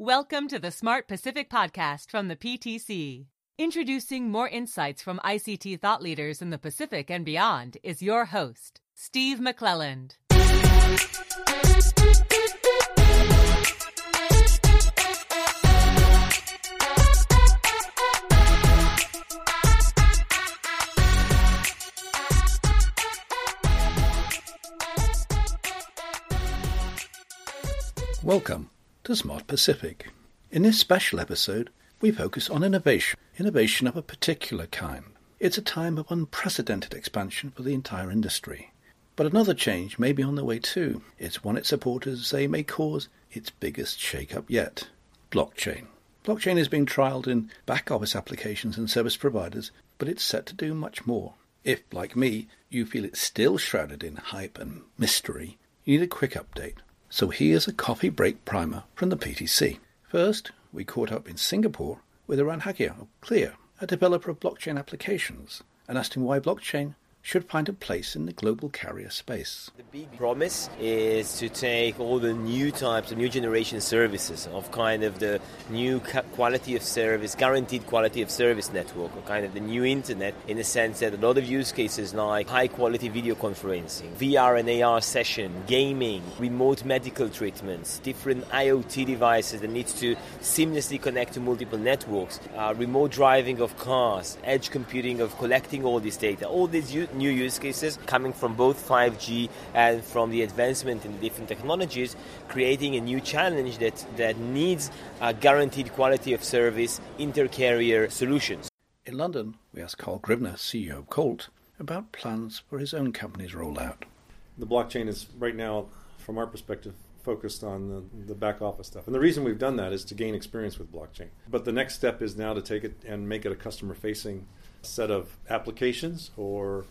Welcome to the Smart Pacific podcast from the PTC. Introducing more insights from ICT thought leaders in the Pacific and beyond is your host, Steve McClelland. Welcome to Smart Pacific. In this special episode, we focus on innovation, innovation of a particular kind. It's a time of unprecedented expansion for the entire industry. But another change may be on the way too. It's one its supporters say may cause its biggest shake-up yet. Blockchain. Blockchain is being trialed in back office applications and service providers, but it's set to do much more. If, like me, you feel it's still shrouded in hype and mystery, you need a quick update. So here's a coffee break primer from the PTC. First, we caught up in Singapore with Eran Haggiag of Clear, a developer of blockchain applications, and asked him why blockchain should find a place in the global carrier space. The big promise is to take all the new types of new generation services of kind of the new quality of service, guaranteed quality of service network, or kind of the new internet in the sense that a lot of use cases like high quality video conferencing, VR and AR session, gaming, remote medical treatments, different IoT devices that needs to seamlessly connect to multiple networks, uh, remote driving of cars, edge computing of collecting all this data, all these new use cases coming from both 5G and from the advancement in different technologies, creating a new challenge that, that needs a guaranteed quality of service inter-carrier solutions. In London, we asked Carl Grivner, CEO of Colt, about plans for his own company's rollout. The blockchain is right now, from our perspective, focused on the, the, back office stuff. And the reason we've done that is to gain experience with blockchain. But the next step is now to take it and make it a customer facing set of applications or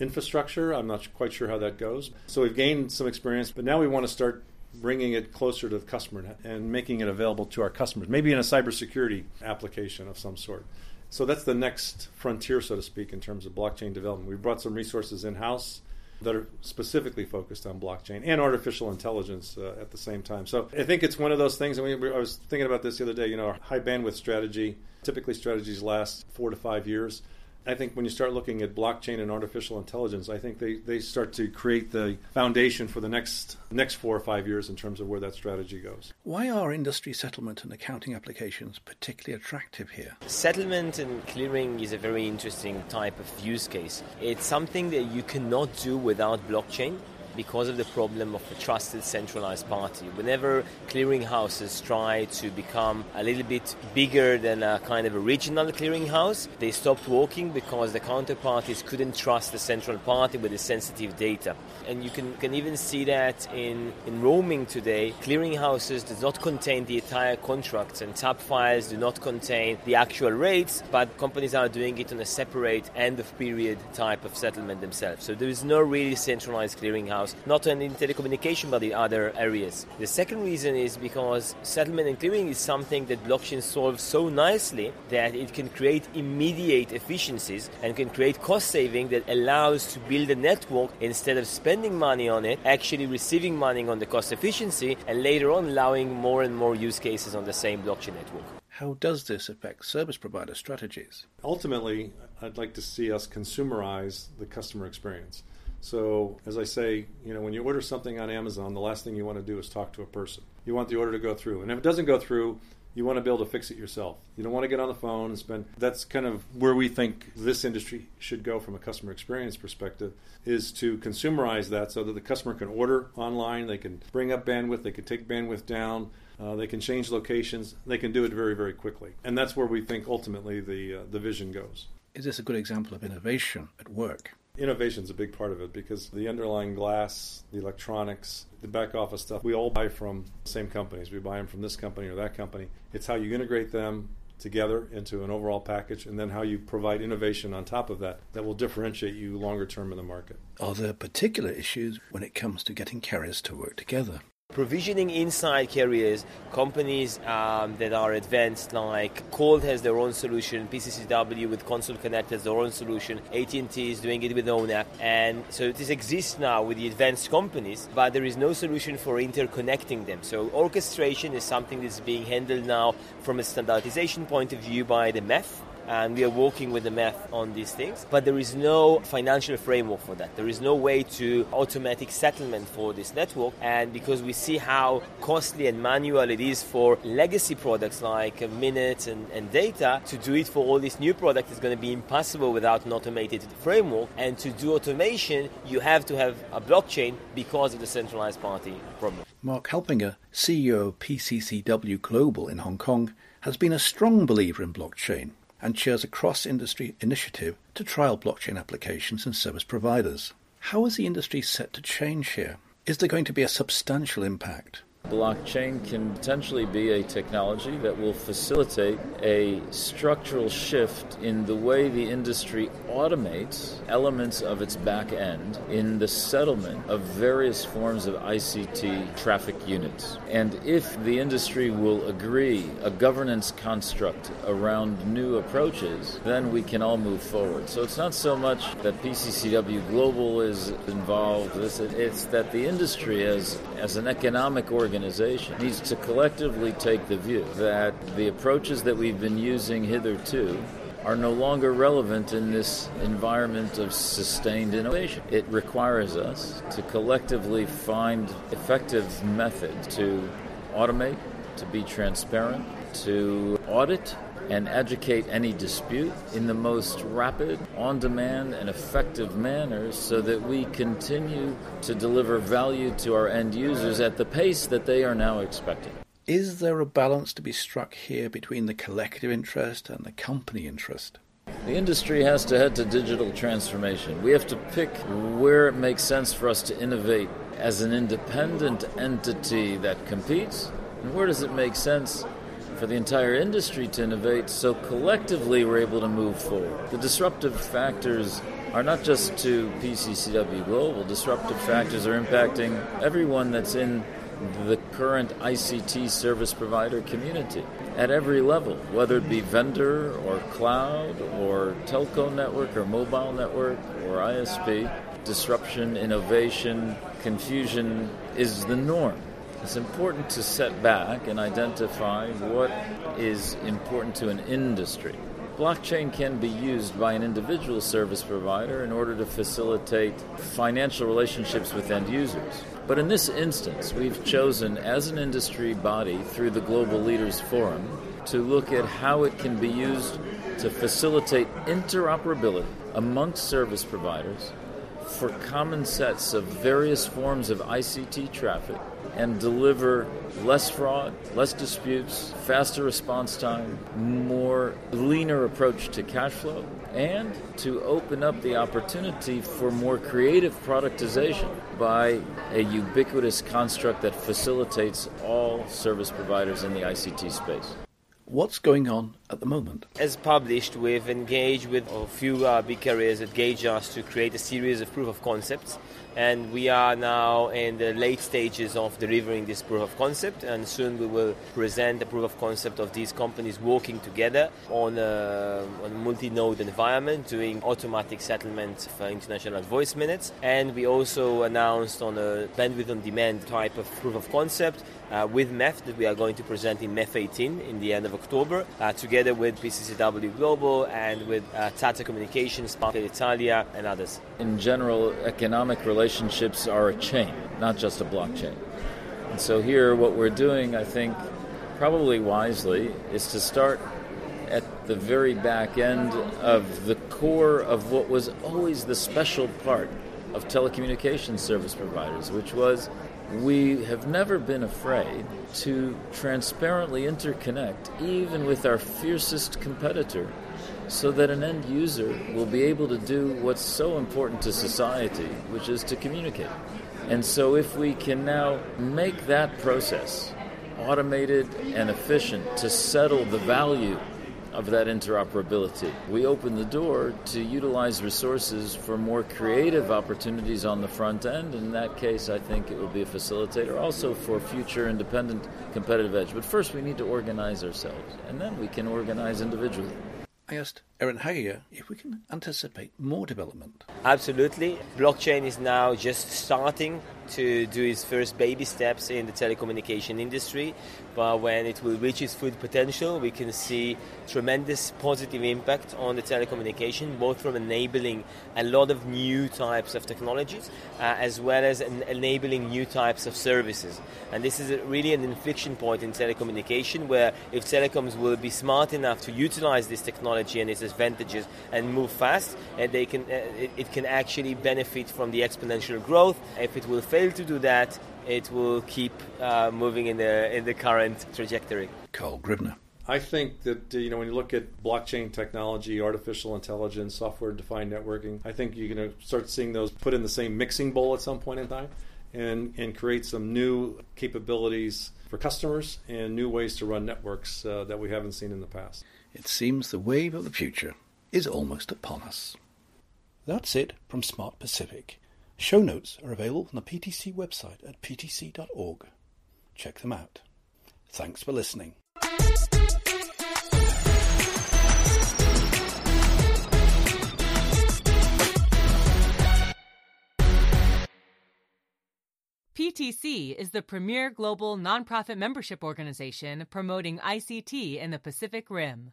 infrastructure. I'm not quite sure how that goes. So we've gained some experience, but now we want to start bringing it closer to the customer and making it available to our customers, maybe in a cybersecurity application of some sort. So that's the next frontier, so to speak, in terms of blockchain development. We've brought some resources in house that are specifically focused on blockchain and artificial intelligence uh, at the same time. So I think it's one of those things. We, I was thinking about this the other day. You know, our high bandwidth strategy. Typically, strategies last four to five years. I think when you start looking at blockchain and artificial intelligence, I think they, they start to create the foundation for the next next four or five years in terms of where that strategy goes. Why are industry settlement and accounting applications particularly attractive here? Settlement and clearing is a very interesting type of use case. It's something that you cannot do without blockchain because of the problem of a trusted centralized party. Whenever clearinghouses try to become a little bit bigger than a kind of a regional clearinghouse, they stopped working because the counterparties couldn't trust the central party with the sensitive data. And you can, can even see that in, in roaming today. Clearinghouses does not contain the entire contracts and TAP files do not contain the actual rates, but companies are doing it on a separate end of period type of settlement themselves. So there is no really centralized clearinghouse not only in telecommunication but in other areas. The second reason is because settlement and clearing is something that blockchain solves so nicely that it can create immediate efficiencies and can create cost saving that allows to build a network instead of spending money on it, actually receiving money on the cost efficiency and later on allowing more and more use cases on the same blockchain network. How does this affect service provider strategies? Ultimately, I'd like to see us consumerize the customer experience. So, as I say, you know, when you order something on Amazon, the last thing you want to do is talk to a person. You want the order to go through. And if it doesn't go through, you want to be able to fix it yourself. You don't want to get on the phone and spend. That's kind of where we think this industry should go from a customer experience perspective is to consumerize that so that the customer can order online, they can bring up bandwidth, they can take bandwidth down, uh, they can change locations, they can do it very, very quickly. And that's where we think ultimately the, uh, the vision goes. Is this a good example of innovation at work? Innovation is a big part of it because the underlying glass, the electronics, the back office stuff, we all buy from the same companies. We buy them from this company or that company. It's how you integrate them together into an overall package and then how you provide innovation on top of that that will differentiate you longer term in the market. Are there particular issues when it comes to getting carriers to work together? Provisioning inside carriers, companies um, that are advanced like Colt has their own solution, PCCW with Console Connect has their own solution, AT&T is doing it with ONAP, and so this exists now with the advanced companies, but there is no solution for interconnecting them. So orchestration is something that's being handled now from a standardization point of view by the MEF, and we are working with the MEF on these things. But there is no financial framework for that. There is no way to automatic settlement for this network, and because we see how costly and manual it is for legacy products like minutes and, and data, to do it for all these new products is going to be impossible without an automated framework. And to do automation, you have to have a blockchain because of the centralized party problem. Marc Halbfinger, CEO of PCCW Global in Hong Kong, has been a strong believer in blockchain and chairs a cross industry initiative to trial blockchain applications and service providers. How is the industry set to change here? Is there going to be a substantial impact? Blockchain can potentially be a technology that will facilitate a structural shift in the way the industry automates elements of its back end in the settlement of various forms of ICT traffic units. And if the industry will agree a governance construct around new approaches, then we can all move forward. So it's not so much that PCCW Global is involved, it's that the industry as, as an economic organization organization needs to collectively take the view that the approaches that we've been using hitherto are no longer relevant in this environment of sustained innovation. It requires us to collectively find effective methods to automate, to be transparent, to audit and educate any dispute in the most rapid, on demand, and effective manner so that we continue to deliver value to our end users at the pace that they are now expecting. Is there a balance to be struck here between the collective interest and the company interest? The industry has to head to digital transformation. We have to pick where it makes sense for us to innovate as an independent entity that competes, and where does it make sense for the entire industry to innovate so collectively we're able to move forward. The disruptive factors are not just to PCCW Global, disruptive factors are impacting everyone that's in the current ICT service provider community at every level, whether it be vendor or cloud or telco network or mobile network or ISP. Disruption, innovation, confusion is the norm. It's important to set back and identify what is important to an industry. Blockchain can be used by an individual service provider in order to facilitate financial relationships with end users. But in this instance, we've chosen as an industry body through the Global Leaders Forum to look at how it can be used to facilitate interoperability amongst service providers for common sets of various forms of ICT traffic and deliver less fraud, less disputes, faster response time, more leaner approach to cash flow, and to open up the opportunity for more creative productization by a ubiquitous construct that facilitates all service providers in the ICT space. What's going on at the moment? As published, we've engaged with a few uh, big carriers that engage us to create a series of proof of concepts and we are now in the late stages of delivering this proof of concept and soon we will present the proof of concept of these companies working together on a, on a multi-node environment doing automatic settlement for international voice minutes and we also announced on a bandwidth on demand type of proof of concept uh, with MEF that we are going to present in MEF 18 in the end of October, uh, together with PCCW Global and with uh, Tata Communications, Sparkle Italia, and others. In general, economic relationships are a chain, not just a blockchain. And so here, what we're doing, I think, probably wisely, is to start at the very back end of the core of what was always the special part of telecommunications service providers, which was we have never been afraid to transparently interconnect, even with our fiercest competitor, so that an end user will be able to do what's so important to society, which is to communicate. And so, if we can now make that process automated and efficient to settle the value of that interoperability. We open the door to utilize resources for more creative opportunities on the front end. In that case, I think it will be a facilitator also for future independent competitive edge. But first, we need to organize ourselves, and then we can organize individually. I asked Eran Haggiag if we can anticipate more development. Absolutely. Blockchain is now just starting to do its first baby steps in the telecommunication industry, but when it will reach its full potential, we can see tremendous positive impact on the telecommunication, both from enabling a lot of new types of technologies, uh, as well as en- enabling new types of services. And this is really an inflection point in telecommunication, where if telecoms will be smart enough to utilize this technology and its advantages and move fast, and they can, uh, it, it can actually benefit from the exponential growth. If it will fail to do that, it will keep uh, moving in the in the current trajectory. Carl Grivner. I think that uh, you know when you look at blockchain technology, artificial intelligence, software-defined networking, I think you're going to start seeing those put in the same mixing bowl at some point in time, and and create some new capabilities for customers and new ways to run networks uh, that we haven't seen in the past. It seems the wave of the future is almost upon us. That's it from Smart Pacific. Show notes are available on the PTC website at ptc.org. Check them out. Thanks for listening. PTC is the premier global nonprofit membership organization promoting ICT in the Pacific Rim.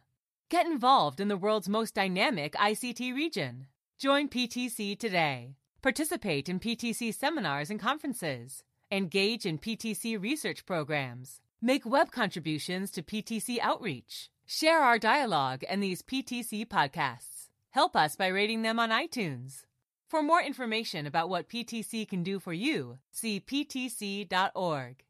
Get involved in the world's most dynamic ICT region. Join PTC today. Participate in PTC seminars and conferences. Engage in PTC research programs. Make web contributions to PTC outreach. Share our dialogue and these PTC podcasts. Help us by rating them on iTunes. For more information about what PTC can do for you, see ptc.org.